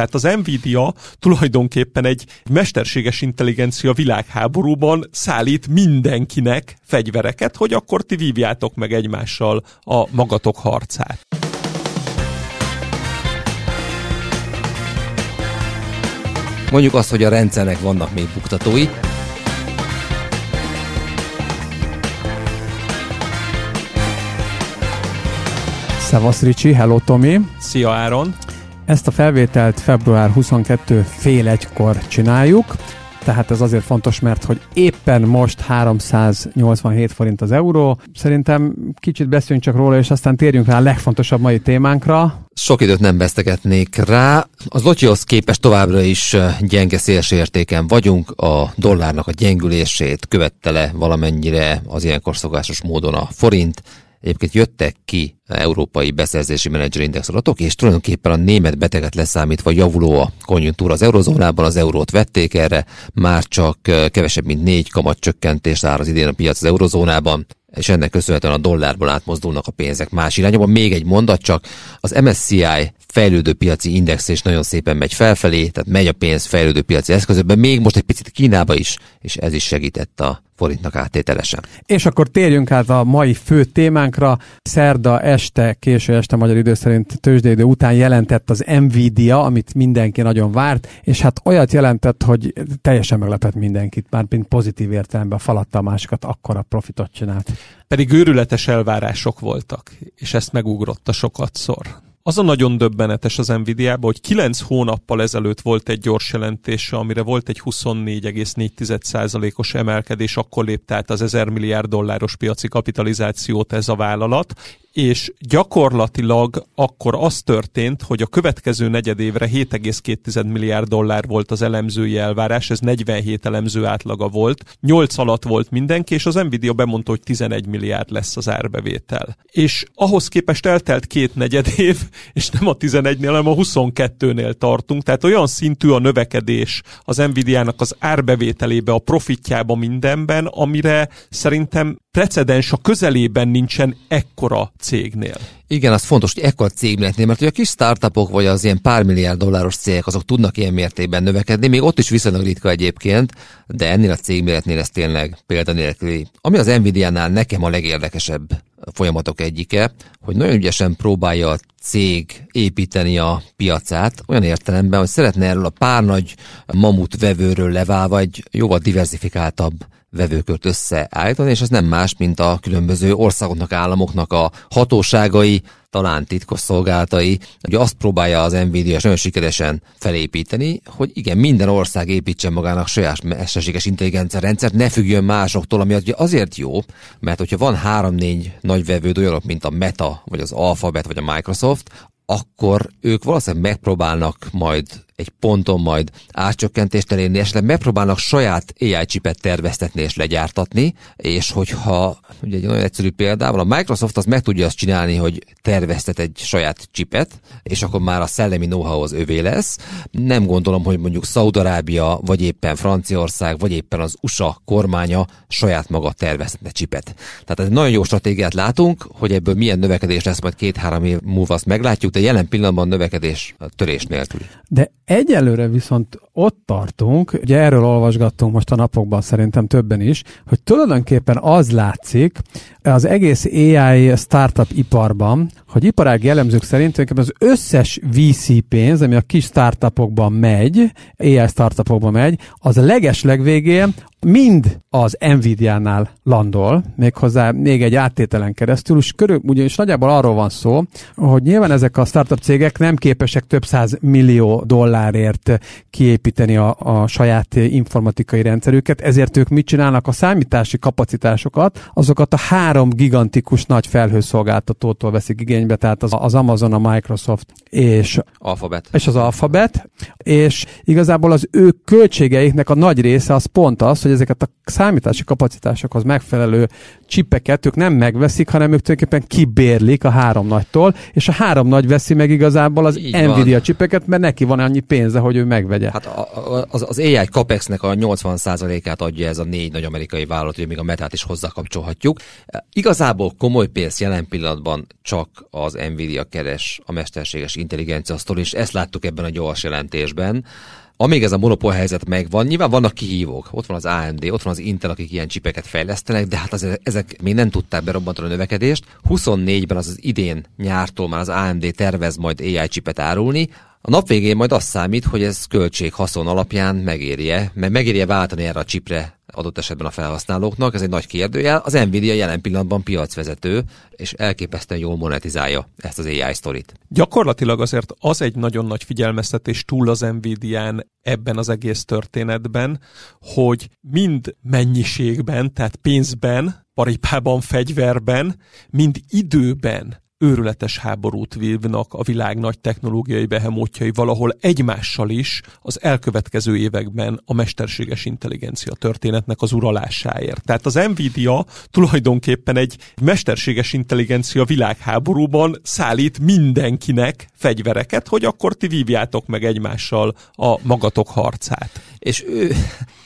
Tehát az Nvidia tulajdonképpen egy mesterséges intelligencia világháborúban szállít mindenkinek fegyvereket, hogy akkor ti vívjátok meg egymással a magatok harcát. Mondjuk azt, hogy a rendszernek vannak még buktatói, Szevasz Ricsi, hello Tomi. Szia Áron. Ezt a felvételt február 22 fél egykor csináljuk, tehát ez azért fontos, mert hogy éppen most 387 forint az euró. Szerintem kicsit beszéljünk csak róla, és aztán térjünk rá a legfontosabb mai témánkra. Sok időt nem vesztegetnék rá. Az Lotyihoz képest továbbra is gyenge szélső értéken vagyunk. A dollárnak a gyengülését követte le valamennyire az ilyenkor szokásos módon a forint. Egyébként jöttek ki európai beszerzési menedzserindex adatok, és tulajdonképpen a német beteget leszámítva javuló a konjunktúra az eurozónában, az eurót vették erre, már csak kevesebb, mint négy kamat csökkentést áll az idén a piac az eurozónában és ennek köszönhetően a dollárból átmozdulnak a pénzek más irányba. Még egy mondat csak, az MSCI fejlődő piaci index és nagyon szépen megy felfelé, tehát megy a pénz fejlődő piaci eszközökben, még most egy picit Kínába is, és ez is segített a forintnak áttételesen. És akkor térjünk át a mai fő témánkra. Szerda este, késő este magyar idő szerint tőzsdeidő után jelentett az Nvidia, amit mindenki nagyon várt, és hát olyat jelentett, hogy teljesen meglepett mindenkit, már mint pozitív értelemben falatta a másikat, akkor a profitot csinált. Pedig őrületes elvárások voltak, és ezt megugrotta sokatszor. Az a nagyon döbbenetes az nvidia hogy 9 hónappal ezelőtt volt egy gyors jelentése, amire volt egy 24,4%-os emelkedés, akkor lépte át az 1000 milliárd dolláros piaci kapitalizációt ez a vállalat, és gyakorlatilag akkor az történt, hogy a következő negyedévre 7,2 milliárd dollár volt az elemzői elvárás, ez 47 elemző átlaga volt, 8 alatt volt mindenki, és az Nvidia bemondta, hogy 11 milliárd lesz az árbevétel. És ahhoz képest eltelt két negyed év, és nem a 11-nél, hanem a 22-nél tartunk, tehát olyan szintű a növekedés az Nvidia-nak az árbevételébe, a profitjába mindenben, amire szerintem precedens a közelében nincsen ekkora cégnél. Igen, az fontos, hogy ekkor cégnél, mert hogy a kis startupok vagy az ilyen pár milliárd dolláros cégek, azok tudnak ilyen mértékben növekedni, még ott is viszonylag ritka egyébként, de ennél a cégméretnél ez tényleg példanélküli. Ami az Nvidia-nál nekem a legérdekesebb folyamatok egyike, hogy nagyon ügyesen próbálja a cég építeni a piacát, olyan értelemben, hogy szeretne erről a pár nagy mamut vevőről leválva egy jóval diversifikáltabb vevőkört összeállítani, és ez nem más, mint a különböző országoknak, államoknak a hatóságai, talán titkos szolgálatai, hogy azt próbálja az Nvidia és nagyon sikeresen felépíteni, hogy igen, minden ország építsen magának saját mesterséges intelligencia rendszert, ne függjön másoktól, ami azért jó, mert hogyha van három-négy nagy vevőd olyanok, mint a Meta, vagy az Alphabet, vagy a Microsoft, akkor ők valószínűleg megpróbálnak majd egy ponton majd átcsökkentést elérni, esetleg megpróbálnak saját AI chipet terveztetni és legyártatni, és hogyha, ugye egy nagyon egyszerű példával, a Microsoft az meg tudja azt csinálni, hogy terveztet egy saját chipet, és akkor már a szellemi know-how az övé lesz. Nem gondolom, hogy mondjuk Szaudarábia, vagy éppen Franciaország, vagy éppen az USA kormánya saját maga terveztetne chipet. Tehát egy nagyon jó stratégiát látunk, hogy ebből milyen növekedés lesz majd két-három év múlva azt meglátjuk, de jelen pillanatban növekedés törés nélkül. De Egyelőre viszont ott tartunk, ugye erről olvasgattunk most a napokban szerintem többen is, hogy tulajdonképpen az látszik az egész AI startup iparban, hogy iparági elemzők szerint az összes VC pénz, ami a kis startupokban megy, AI startupokban megy, az a leges legvégén mind az Nvidia-nál landol, méghozzá még egy áttételen keresztül, és körül, ugyanis nagyjából arról van szó, hogy nyilván ezek a startup cégek nem képesek több száz millió dollárért kiépíteni a, a saját informatikai rendszerüket, ezért ők mit csinálnak? A számítási kapacitásokat, azokat a három gigantikus nagy felhőszolgáltatótól veszik igénybe, tehát az, az Amazon, a Microsoft és, Alphabet. és az Alphabet, és igazából az ő költségeiknek a nagy része az pont az, hogy hogy ezeket a számítási kapacitásokhoz megfelelő csipeket ők nem megveszik, hanem ők tulajdonképpen kibérlik a három nagytól, és a három nagy veszi meg igazából az Így Nvidia van. csipeket, mert neki van annyi pénze, hogy ő megvegye. Hát az, az AI Capexnek a 80%-át adja ez a négy nagy amerikai vállalat, hogy még a metát is hozzákapcsolhatjuk. Igazából komoly pénz jelen pillanatban csak az Nvidia keres a mesterséges intelligencia sztori, és ezt láttuk ebben a gyors jelentésben amíg ez a monopól helyzet megvan, nyilván vannak kihívók. Ott van az AMD, ott van az Intel, akik ilyen csipeket fejlesztenek, de hát az, ezek még nem tudták berobbantani a növekedést. 24-ben, az idén nyártól már az AMD tervez majd AI csipet árulni, a nap végén majd azt számít, hogy ez költség-haszon alapján megérje, mert megérje váltani erre a csipre adott esetben a felhasználóknak, ez egy nagy kérdőjel. Az Nvidia jelen pillanatban piacvezető, és elképesztően jól monetizálja ezt az AI sztorit. Gyakorlatilag azért az egy nagyon nagy figyelmeztetés túl az Nvidia-n ebben az egész történetben, hogy mind mennyiségben, tehát pénzben, paripában, fegyverben, mind időben őrületes háborút vívnak a világ nagy technológiai behemótjai valahol egymással is az elkövetkező években a mesterséges intelligencia történetnek az uralásáért. Tehát az Nvidia tulajdonképpen egy mesterséges intelligencia világháborúban szállít mindenkinek fegyvereket, hogy akkor ti vívjátok meg egymással a magatok harcát. És ő,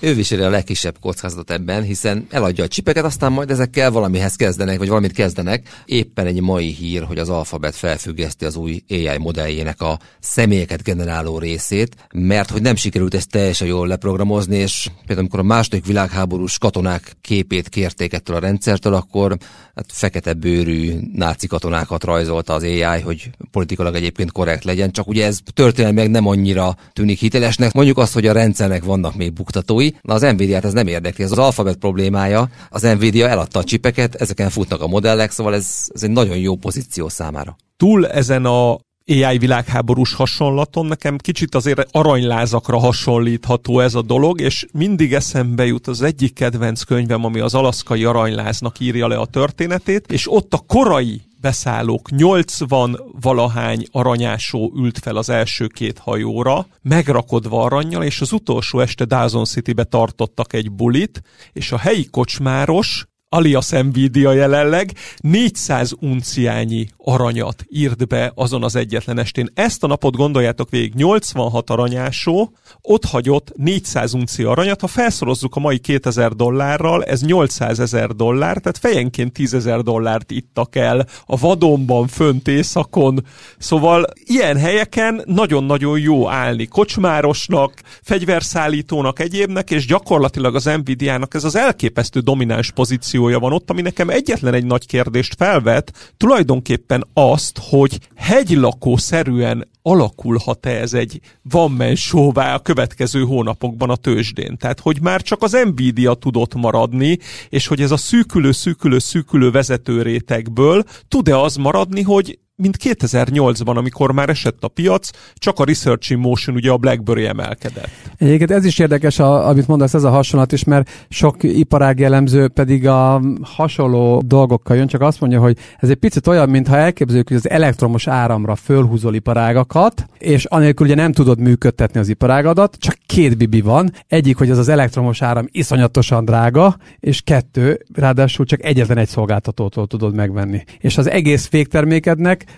ő viseli a legkisebb kockázatot ebben, hiszen eladja a csipeket, aztán majd ezekkel valamihez kezdenek, vagy valamit kezdenek. Éppen egy mai hír, hogy az Alphabet felfüggeszti az új AI modelljének a személyeket generáló részét, mert hogy nem sikerült ezt teljesen jól leprogramozni, és például amikor a második világháborús katonák képét kérték ettől a rendszertől, akkor hát fekete bőrű náci katonákat rajzolta az AI, hogy politikailag egyébként korrekt legyen, csak ugye ez történelmileg nem annyira tűnik hitelesnek. Mondjuk azt, hogy a rendszernek vannak még buktatói, na az Nvidia-t ez nem érdekli, ez az alfabet problémája, az Nvidia eladta a csipeket, ezeken futnak a modellek, szóval ez, ez egy nagyon jó pozíció számára. Túl ezen a AI világháborús hasonlaton nekem kicsit azért aranylázakra hasonlítható ez a dolog, és mindig eszembe jut az egyik kedvenc könyvem, ami az alaszkai aranyláznak írja le a történetét, és ott a korai beszállók. 80 valahány aranyásó ült fel az első két hajóra, megrakodva aranyjal, és az utolsó este Dawson City-be tartottak egy bulit, és a helyi kocsmáros alias Nvidia jelenleg 400 unciányi aranyat írt be azon az egyetlen estén. Ezt a napot gondoljátok végig, 86 aranyásó, ott hagyott 400 unci aranyat, ha felszorozzuk a mai 2000 dollárral, ez 800 ezer dollár, tehát fejenként 10 ezer dollárt ittak el a vadonban, fönt északon. Szóval ilyen helyeken nagyon-nagyon jó állni kocsmárosnak, fegyverszállítónak, egyébnek, és gyakorlatilag az Nvidia-nak ez az elképesztő domináns pozíció pozíciója van ott, ami nekem egyetlen egy nagy kérdést felvet, tulajdonképpen azt, hogy hegylakó-szerűen alakulhat-e ez egy van man a következő hónapokban a tőzsdén. Tehát, hogy már csak az Nvidia tudott maradni, és hogy ez a szűkülő, szűkülő, szűkülő vezetőrétegből tud-e az maradni, hogy mint 2008-ban, amikor már esett a piac, csak a Research in Motion, ugye a BlackBerry emelkedett. Egyébként ez is érdekes, a, amit mondasz, ez a hasonlat is, mert sok iparág jellemző pedig a hasonló dolgokkal jön, csak azt mondja, hogy ez egy picit olyan, mintha elképzeljük, hogy az elektromos áramra fölhúzol iparágakat, és anélkül ugye nem tudod működtetni az iparágadat, csak két bibi van. Egyik, hogy ez az elektromos áram iszonyatosan drága, és kettő, ráadásul csak egyetlen egy szolgáltatótól tudod megvenni. És az egész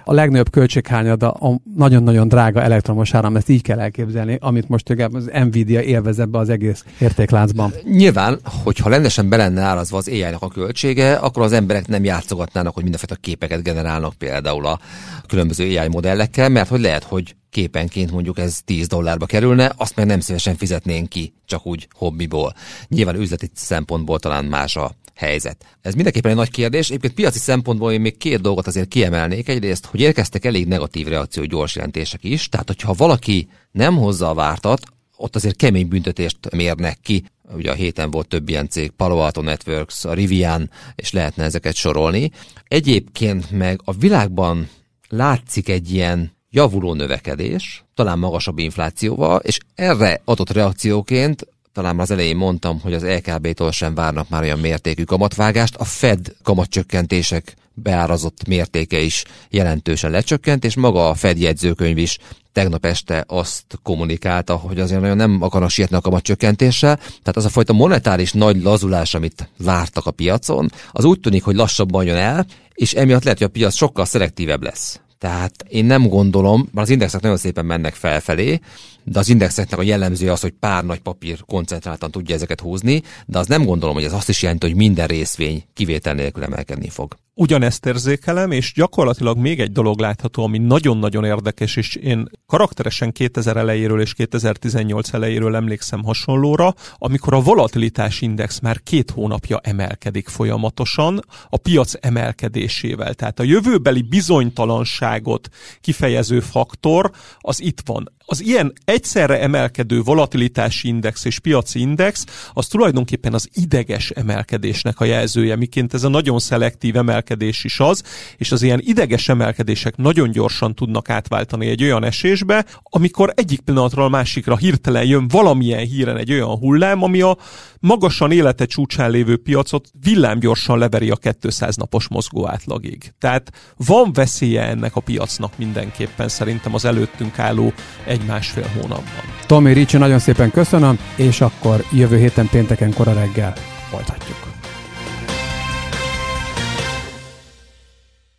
a legnagyobb költséghányada a nagyon-nagyon drága elektromos áram, ezt így kell elképzelni, amit most az Nvidia élvez ebbe az egész értékláncban. Nyilván, hogyha rendesen be lenne árazva az ai a költsége, akkor az emberek nem játszogatnának, hogy mindenféle képeket generálnak például a különböző AI modellekkel, mert hogy lehet, hogy képenként mondjuk ez 10 dollárba kerülne, azt meg nem szívesen fizetnénk ki, csak úgy hobbiból. Nyilván üzleti szempontból talán más a helyzet. Ez mindenképpen egy nagy kérdés. Egyébként piaci szempontból én még két dolgot azért kiemelnék. Egyrészt, hogy érkeztek elég negatív reakció gyors jelentések is, tehát hogyha valaki nem hozza a vártat, ott azért kemény büntetést mérnek ki. Ugye a héten volt több ilyen cég, Palo Alto Networks, a Rivian, és lehetne ezeket sorolni. Egyébként meg a világban látszik egy ilyen javuló növekedés, talán magasabb inflációval, és erre adott reakcióként talán az elején mondtam, hogy az LKB-tól sem várnak már olyan mértékű kamatvágást. A Fed kamatcsökkentések beárazott mértéke is jelentősen lecsökkent, és maga a Fed jegyzőkönyv is tegnap este azt kommunikálta, hogy azért nagyon nem akarnak sietni a kamatcsökkentéssel. Tehát az a fajta monetáris nagy lazulás, amit vártak a piacon, az úgy tűnik, hogy lassabban jön el, és emiatt lehet, hogy a piac sokkal szelektívebb lesz. Tehát én nem gondolom, mert az indexek nagyon szépen mennek felfelé, de az indexeknek a jellemző az, hogy pár nagy papír koncentráltan tudja ezeket húzni, de az nem gondolom, hogy ez azt is jelenti, hogy minden részvény kivétel nélkül emelkedni fog. Ugyanezt érzékelem, és gyakorlatilag még egy dolog látható, ami nagyon-nagyon érdekes, és én karakteresen 2000 elejéről és 2018 elejéről emlékszem hasonlóra, amikor a volatilitás index már két hónapja emelkedik folyamatosan a piac emelkedésével. Tehát a jövőbeli bizonytalanságot kifejező faktor az itt van az ilyen egyszerre emelkedő volatilitási index és piaci index, az tulajdonképpen az ideges emelkedésnek a jelzője, miként ez a nagyon szelektív emelkedés is az, és az ilyen ideges emelkedések nagyon gyorsan tudnak átváltani egy olyan esésbe, amikor egyik pillanatról a másikra hirtelen jön valamilyen híren egy olyan hullám, ami a magasan élete csúcsán lévő piacot villámgyorsan leveri a 200 napos mozgó átlagig. Tehát van veszélye ennek a piacnak mindenképpen szerintem az előttünk álló egy-másfél hónapban. Tomi Ricsi, nagyon szépen köszönöm, és akkor jövő héten pénteken kora reggel folytatjuk.